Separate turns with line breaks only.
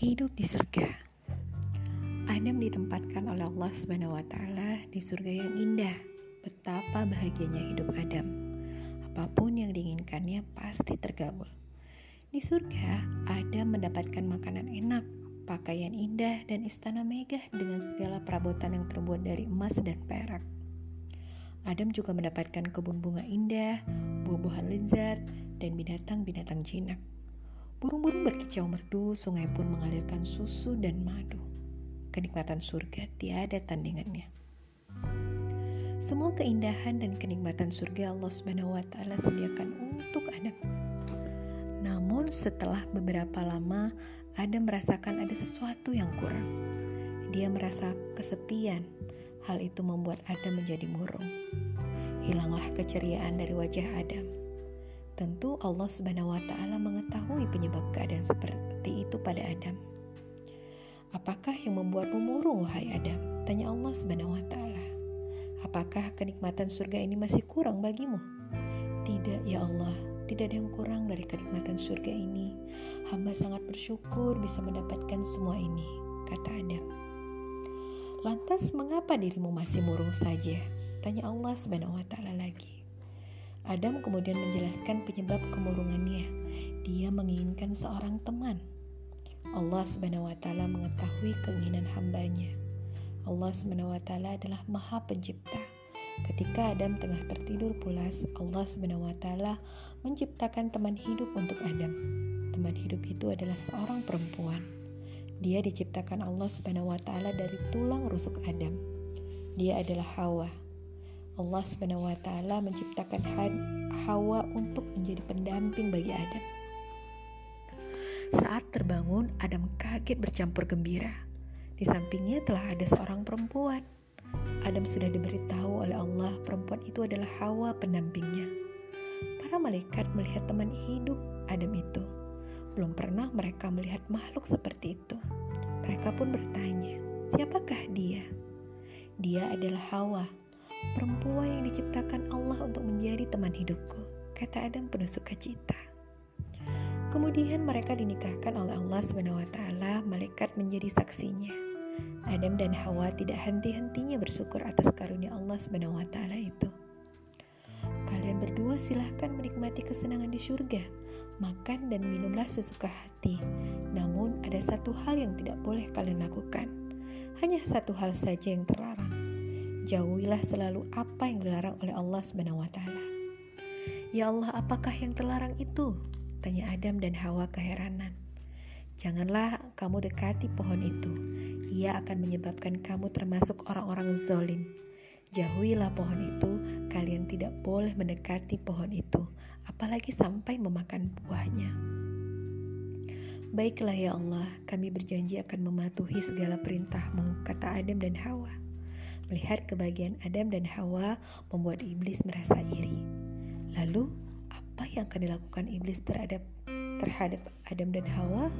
hidup di surga. Adam ditempatkan oleh Allah taala di surga yang indah. Betapa bahagianya hidup Adam. Apa pun yang diinginkannya pasti tergabul. Di surga, Adam mendapatkan makanan enak, pakaian indah, dan istana megah dengan segala perabotan yang terbuat dari emas dan perak. Adam juga mendapatkan kebun bunga indah, buah-buahan lezat, dan binatang-binatang jinak. Burung-burung berkicau merdu, sungai pun mengalirkan susu dan madu. Kenikmatan surga tiada tandingannya. Semua keindahan dan kenikmatan surga Allah Subhanahu wa taala sediakan untuk Adam. Namun setelah beberapa lama Adam merasakan ada sesuatu yang kurang. Dia merasa kesepian. Hal itu membuat Adam menjadi murung. Hilanglah keceriaan dari wajah Adam Tentu Allah Subhanahu wa taala mengetahui penyebab keadaan seperti itu pada Adam. Apakah yang membuatmu murung wahai Adam? Tanya Allah Subhanahu wa taala. Apakah kenikmatan surga ini masih kurang bagimu? Tidak ya Allah, tidak ada yang kurang dari kenikmatan surga ini. Hamba sangat bersyukur bisa mendapatkan semua ini, kata Adam. Lantas mengapa dirimu masih murung saja? Tanya Allah Subhanahu wa taala lagi. Adam kemudian menjelaskan penyebab kemurungannya. Dia menginginkan seorang teman. Allah Subhanahu wa taala mengetahui keinginan hambanya. Allah Subhanahu wa taala adalah Maha Pencipta. Ketika Adam tengah tertidur pulas, Allah Subhanahu wa taala menciptakan teman hidup untuk Adam. Teman hidup itu adalah seorang perempuan. Dia diciptakan Allah Subhanahu wa taala dari tulang rusuk Adam. Dia adalah Hawa. Allah taala menciptakan Hawa untuk menjadi pendamping bagi Adam. Saat terbangun, Adam kaget bercampur gembira. Di sampingnya telah ada seorang perempuan. Adam sudah diberitahu oleh Allah perempuan itu adalah Hawa pendampingnya. Para malaikat melihat teman hidup Adam itu. Belum pernah mereka melihat makhluk seperti itu. Mereka pun bertanya, "Siapakah dia?" Dia adalah Hawa, perempuan yang diciptakan Allah untuk menjadi teman hidupku, kata Adam penuh sukacita. Kemudian mereka dinikahkan oleh Allah SWT, malaikat menjadi saksinya. Adam dan Hawa tidak henti-hentinya bersyukur atas karunia Allah SWT itu. Kalian berdua silahkan menikmati kesenangan di surga, makan dan minumlah sesuka hati. Namun ada satu hal yang tidak boleh kalian lakukan. Hanya satu hal saja yang terlarang jauhilah selalu apa yang dilarang oleh Allah Subhanahu wa taala. Ya Allah, apakah yang terlarang itu? Tanya Adam dan Hawa keheranan. Janganlah kamu dekati pohon itu. Ia akan menyebabkan kamu termasuk orang-orang zolim. Jauhilah pohon itu, kalian tidak boleh mendekati pohon itu, apalagi sampai memakan buahnya. Baiklah ya Allah, kami berjanji akan mematuhi segala perintahmu, kata Adam dan Hawa. Melihat kebahagiaan Adam dan Hawa membuat iblis merasa iri. Lalu, apa yang akan dilakukan iblis terhadap terhadap Adam dan Hawa?